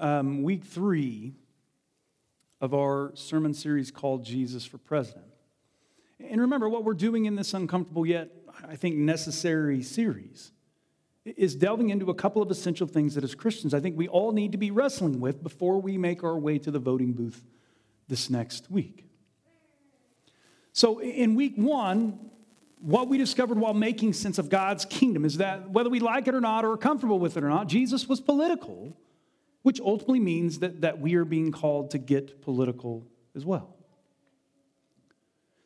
um, week three of our sermon series called Jesus for President. And remember, what we're doing in this uncomfortable yet, I think, necessary series is delving into a couple of essential things that as Christians I think we all need to be wrestling with before we make our way to the voting booth this next week. So, in week one, what we discovered while making sense of God's kingdom is that whether we like it or not or are comfortable with it or not, Jesus was political which ultimately means that, that we are being called to get political as well.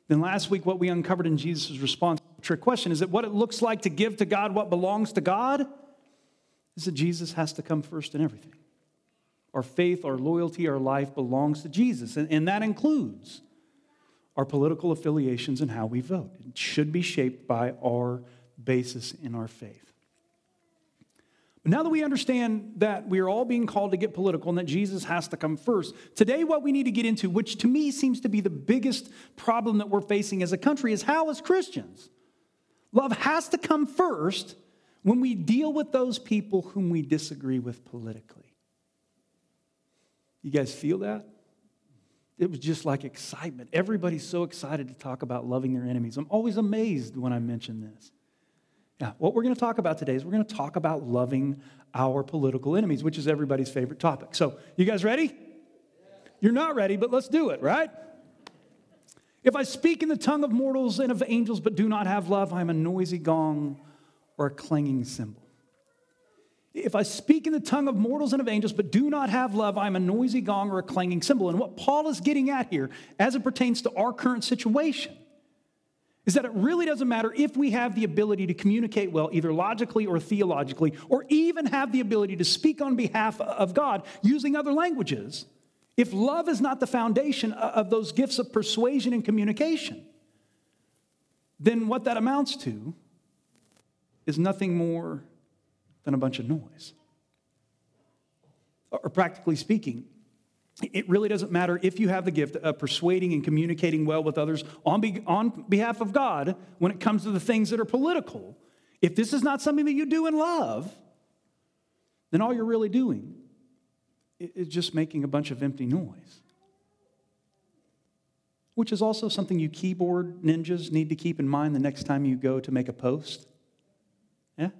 Then last week, what we uncovered in Jesus' response to trick question is that what it looks like to give to God what belongs to God is that Jesus has to come first in everything. Our faith, our loyalty, our life belongs to Jesus, and, and that includes our political affiliations and how we vote. It should be shaped by our basis in our faith. Now that we understand that we are all being called to get political and that Jesus has to come first, today what we need to get into, which to me seems to be the biggest problem that we're facing as a country, is how, as Christians, love has to come first when we deal with those people whom we disagree with politically. You guys feel that? It was just like excitement. Everybody's so excited to talk about loving their enemies. I'm always amazed when I mention this. Yeah, what we're going to talk about today is we're going to talk about loving our political enemies, which is everybody's favorite topic. So, you guys ready? You're not ready, but let's do it, right? If I speak in the tongue of mortals and of angels but do not have love, I am a noisy gong or a clanging cymbal. If I speak in the tongue of mortals and of angels but do not have love, I'm a noisy gong or a clanging cymbal. And what Paul is getting at here, as it pertains to our current situation, is that it really doesn't matter if we have the ability to communicate well, either logically or theologically, or even have the ability to speak on behalf of God using other languages. If love is not the foundation of those gifts of persuasion and communication, then what that amounts to is nothing more than a bunch of noise. Or practically speaking, it really doesn't matter if you have the gift of persuading and communicating well with others on, be, on behalf of God when it comes to the things that are political. If this is not something that you do in love, then all you're really doing is just making a bunch of empty noise. Which is also something you keyboard ninjas need to keep in mind the next time you go to make a post. Yeah?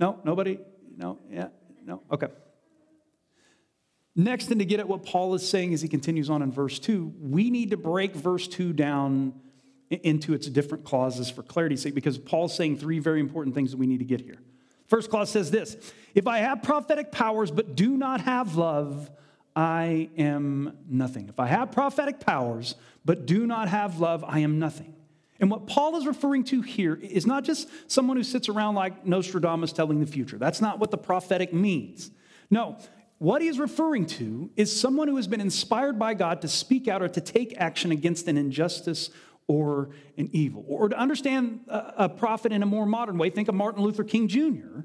No, nobody? No, yeah, no, okay. Next, and to get at what Paul is saying as he continues on in verse 2, we need to break verse 2 down into its different clauses for clarity's sake, because Paul's saying three very important things that we need to get here. First clause says this If I have prophetic powers but do not have love, I am nothing. If I have prophetic powers but do not have love, I am nothing. And what Paul is referring to here is not just someone who sits around like Nostradamus telling the future. That's not what the prophetic means. No, what he is referring to is someone who has been inspired by God to speak out or to take action against an injustice or an evil. Or to understand a prophet in a more modern way, think of Martin Luther King Jr.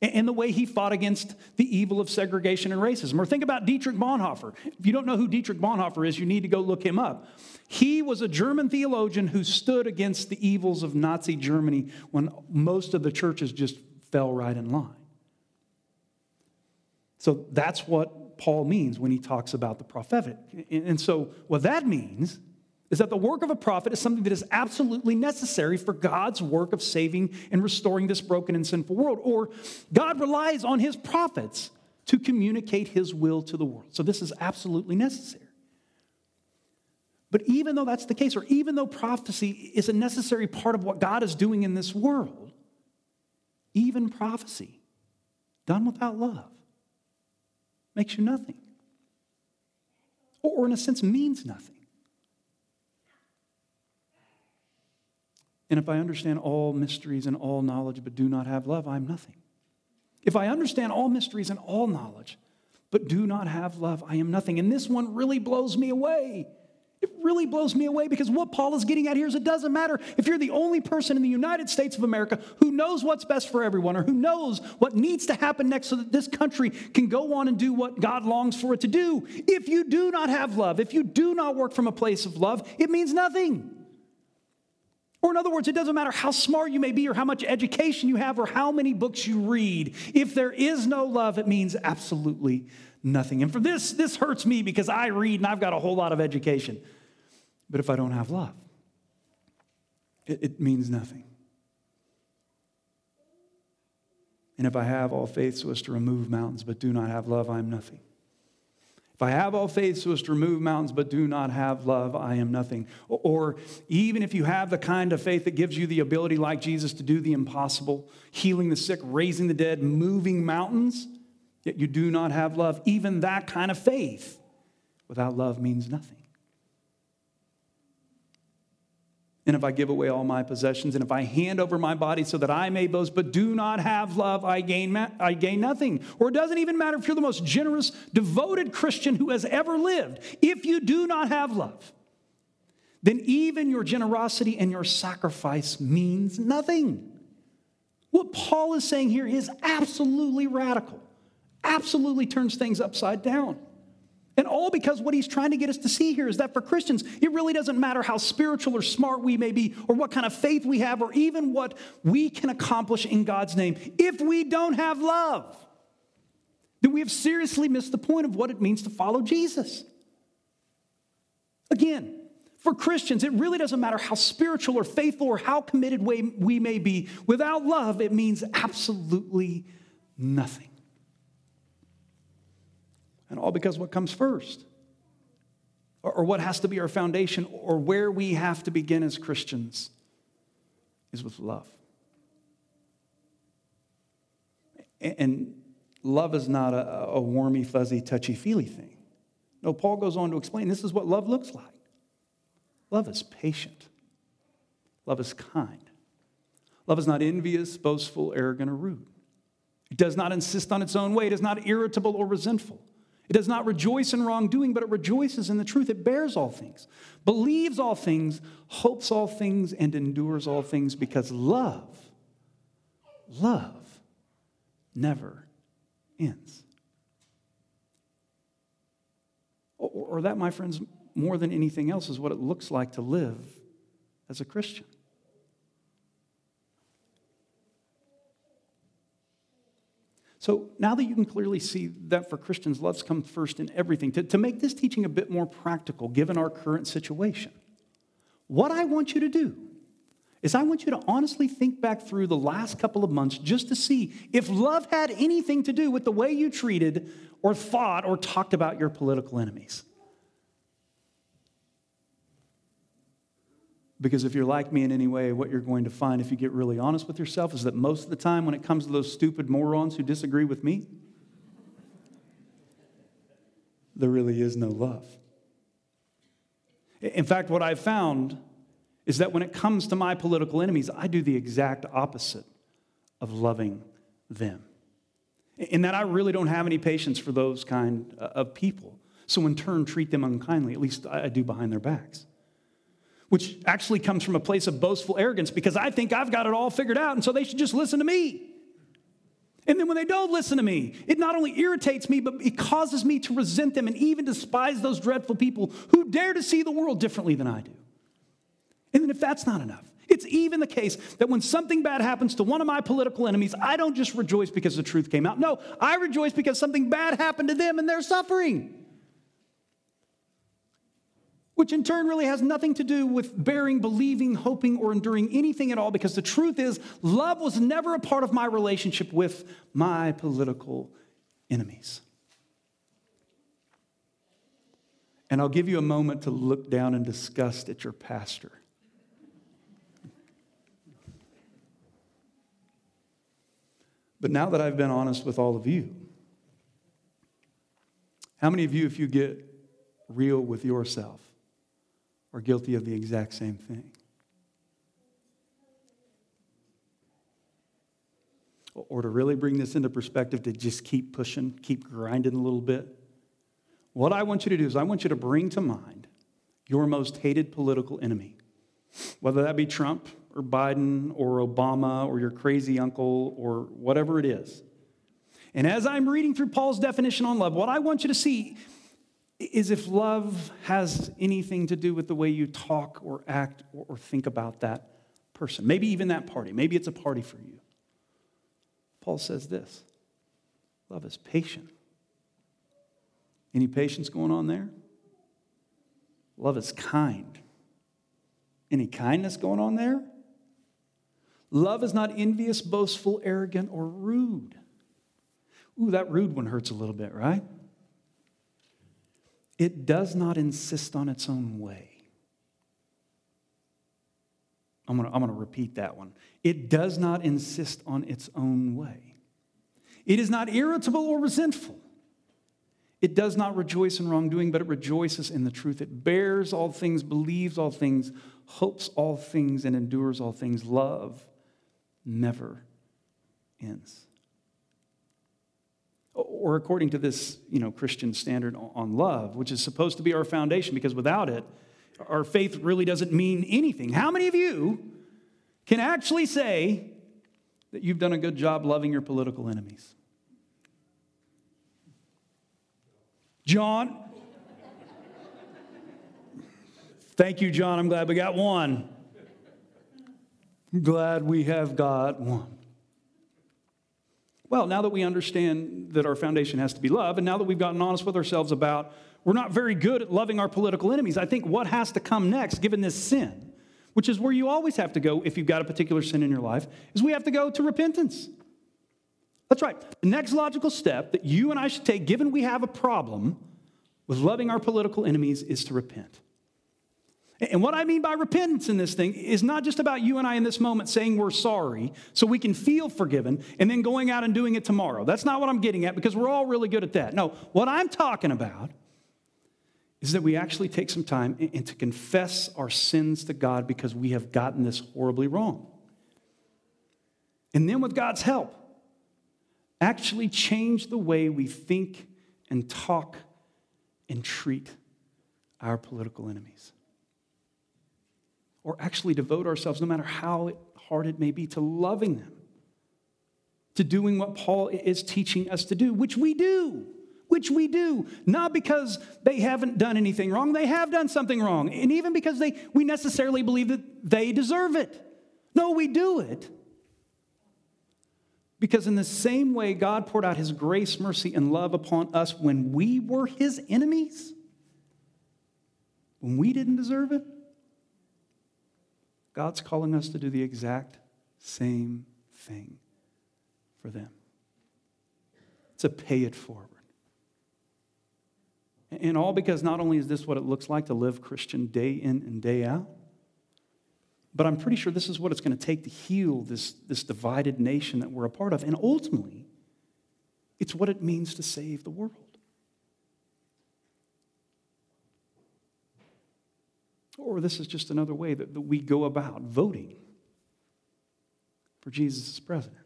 and the way he fought against the evil of segregation and racism. Or think about Dietrich Bonhoeffer. If you don't know who Dietrich Bonhoeffer is, you need to go look him up. He was a German theologian who stood against the evils of Nazi Germany when most of the churches just fell right in line. So that's what Paul means when he talks about the prophetic. And so what that means is that the work of a prophet is something that is absolutely necessary for God's work of saving and restoring this broken and sinful world. Or God relies on his prophets to communicate his will to the world. So this is absolutely necessary. But even though that's the case, or even though prophecy is a necessary part of what God is doing in this world, even prophecy done without love makes you nothing. Or, in a sense, means nothing. And if I understand all mysteries and all knowledge but do not have love, I'm nothing. If I understand all mysteries and all knowledge but do not have love, I am nothing. And this one really blows me away. Really blows me away because what Paul is getting at here is it doesn't matter if you're the only person in the United States of America who knows what's best for everyone or who knows what needs to happen next so that this country can go on and do what God longs for it to do. If you do not have love, if you do not work from a place of love, it means nothing. Or, in other words, it doesn't matter how smart you may be, or how much education you have, or how many books you read. If there is no love, it means absolutely nothing. And for this, this hurts me because I read and I've got a whole lot of education. But if I don't have love, it, it means nothing. And if I have all faith so as to remove mountains, but do not have love, I am nothing. If I have all faith so as to remove mountains, but do not have love, I am nothing. Or even if you have the kind of faith that gives you the ability, like Jesus, to do the impossible, healing the sick, raising the dead, moving mountains, yet you do not have love, even that kind of faith without love means nothing. And if I give away all my possessions, and if I hand over my body so that I may boast, but do not have love, I gain, I gain nothing. Or it doesn't even matter if you're the most generous, devoted Christian who has ever lived. If you do not have love, then even your generosity and your sacrifice means nothing. What Paul is saying here is absolutely radical, absolutely turns things upside down. And all because what he's trying to get us to see here is that for Christians, it really doesn't matter how spiritual or smart we may be, or what kind of faith we have, or even what we can accomplish in God's name. If we don't have love, then we have seriously missed the point of what it means to follow Jesus. Again, for Christians, it really doesn't matter how spiritual or faithful or how committed we may be. Without love, it means absolutely nothing. And all because what comes first, or, or what has to be our foundation, or where we have to begin as Christians, is with love. And love is not a, a warmy, fuzzy, touchy feely thing. No, Paul goes on to explain this is what love looks like love is patient, love is kind, love is not envious, boastful, arrogant, or rude. It does not insist on its own way, it is not irritable or resentful. It does not rejoice in wrongdoing, but it rejoices in the truth. It bears all things, believes all things, hopes all things, and endures all things because love, love never ends. Or, that, my friends, more than anything else, is what it looks like to live as a Christian. So now that you can clearly see that for Christians, love comes first in everything, to, to make this teaching a bit more practical given our current situation, what I want you to do is I want you to honestly think back through the last couple of months just to see if love had anything to do with the way you treated or thought or talked about your political enemies. Because if you're like me in any way, what you're going to find if you get really honest with yourself is that most of the time, when it comes to those stupid morons who disagree with me, there really is no love. In fact, what I've found is that when it comes to my political enemies, I do the exact opposite of loving them. In that I really don't have any patience for those kind uh, of people. So, in turn, treat them unkindly, at least I do behind their backs which actually comes from a place of boastful arrogance because I think I've got it all figured out, and so they should just listen to me. And then when they don't listen to me, it not only irritates me, but it causes me to resent them and even despise those dreadful people who dare to see the world differently than I do. And then if that's not enough, it's even the case that when something bad happens to one of my political enemies, I don't just rejoice because the truth came out. No, I rejoice because something bad happened to them and they're suffering which in turn really has nothing to do with bearing, believing, hoping, or enduring anything at all, because the truth is, love was never a part of my relationship with my political enemies. And I'll give you a moment to look down in disgust at your pastor. But now that I've been honest with all of you, how many of you, if you get real with yourself, are guilty of the exact same thing. Or to really bring this into perspective, to just keep pushing, keep grinding a little bit. What I want you to do is, I want you to bring to mind your most hated political enemy, whether that be Trump or Biden or Obama or your crazy uncle or whatever it is. And as I'm reading through Paul's definition on love, what I want you to see is if love has anything to do with the way you talk or act or think about that person, maybe even that party. Maybe it's a party for you. Paul says this love is patient. Any patience going on there? Love is kind. Any kindness going on there? Love is not envious, boastful, arrogant, or rude. Ooh, that rude one hurts a little bit, right? It does not insist on its own way. I'm going to I'm going to repeat that one. It does not insist on its own way. It is not irritable or resentful. It does not rejoice in wrongdoing, but it rejoices in the truth. It bears all things, believes all things, hopes all things, and endures all things. Love never ends. Or according to this you know, Christian standard on love, which is supposed to be our foundation, because without it, our faith really doesn't mean anything. How many of you can actually say that you've done a good job loving your political enemies? John? Thank you, John. I'm glad we got one. I'm glad we have got one. Well, now that we understand that our foundation has to be love, and now that we've gotten honest with ourselves about we're not very good at loving our political enemies. I think what has to come next, given this sin, which is where you always have to go if you've got a particular sin in your life, is we have to go to repentance. That's right. The next logical step that you and I should take, given we have a problem with loving our political enemies, is to repent. And what I mean by repentance in this thing is not just about you and I in this moment saying we're sorry so we can feel forgiven and then going out and doing it tomorrow. That's not what I'm getting at because we're all really good at that. No, what I'm talking about is that we actually take some time and to confess our sins to God because we have gotten this horribly wrong. And then, with God's help, actually change the way we think and talk and treat our political enemies. Or actually devote ourselves, no matter how hard it may be, to loving them, to doing what Paul is teaching us to do, which we do which we do, not because they haven't done anything wrong, they have done something wrong, and even because they, we necessarily believe that they deserve it. No, we do it. Because in the same way God poured out his grace, mercy, and love upon us when we were his enemies, when we didn't deserve it, God's calling us to do the exact same thing for them. To pay it forward. And all because not only is this what it looks like to live Christian day in and day out, but I'm pretty sure this is what it's going to take to heal this, this divided nation that we're a part of. And ultimately, it's what it means to save the world. Or this is just another way that, that we go about voting for Jesus as president.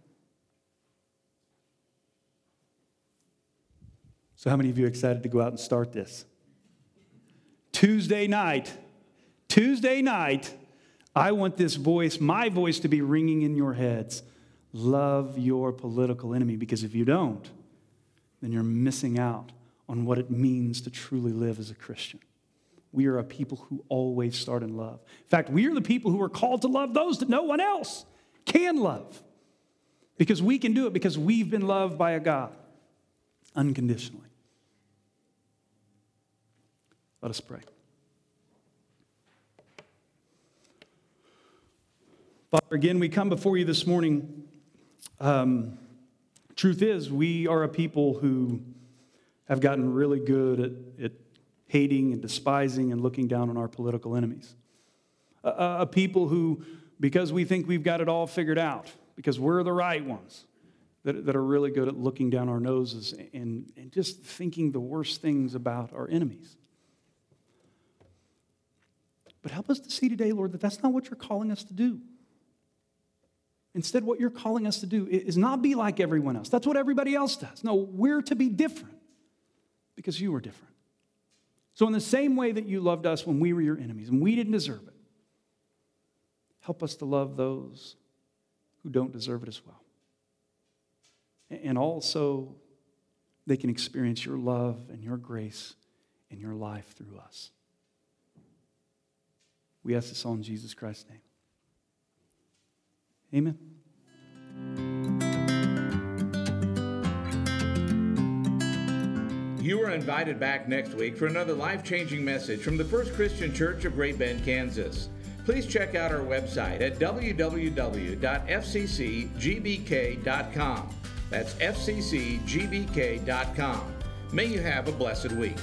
So, how many of you are excited to go out and start this? Tuesday night, Tuesday night, I want this voice, my voice, to be ringing in your heads. Love your political enemy, because if you don't, then you're missing out on what it means to truly live as a Christian. We are a people who always start in love. In fact, we are the people who are called to love those that no one else can love. Because we can do it because we've been loved by a God unconditionally. Let us pray. Father, again, we come before you this morning. Um, truth is, we are a people who have gotten really good at, at hating and despising and looking down on our political enemies. A, a, people who, because we think we've got it all figured out, because we're the right ones, that, that are really good at looking down our noses and, and just thinking the worst things about our enemies. But help us to see today, Lord, that that's not what you're calling us to do. Instead, what you're calling us to do is not be like everyone else. That's what everybody else does. No, we're to be different because you are different. So, in the same way that you loved us when we were your enemies and we didn't deserve it, help us to love those who don't deserve it as well. And also, they can experience your love and your grace and your life through us. We ask this all in Jesus Christ's name. Amen. You are invited back next week for another life changing message from the First Christian Church of Great Bend, Kansas. Please check out our website at www.fccgbk.com. That's fccgbk.com. May you have a blessed week.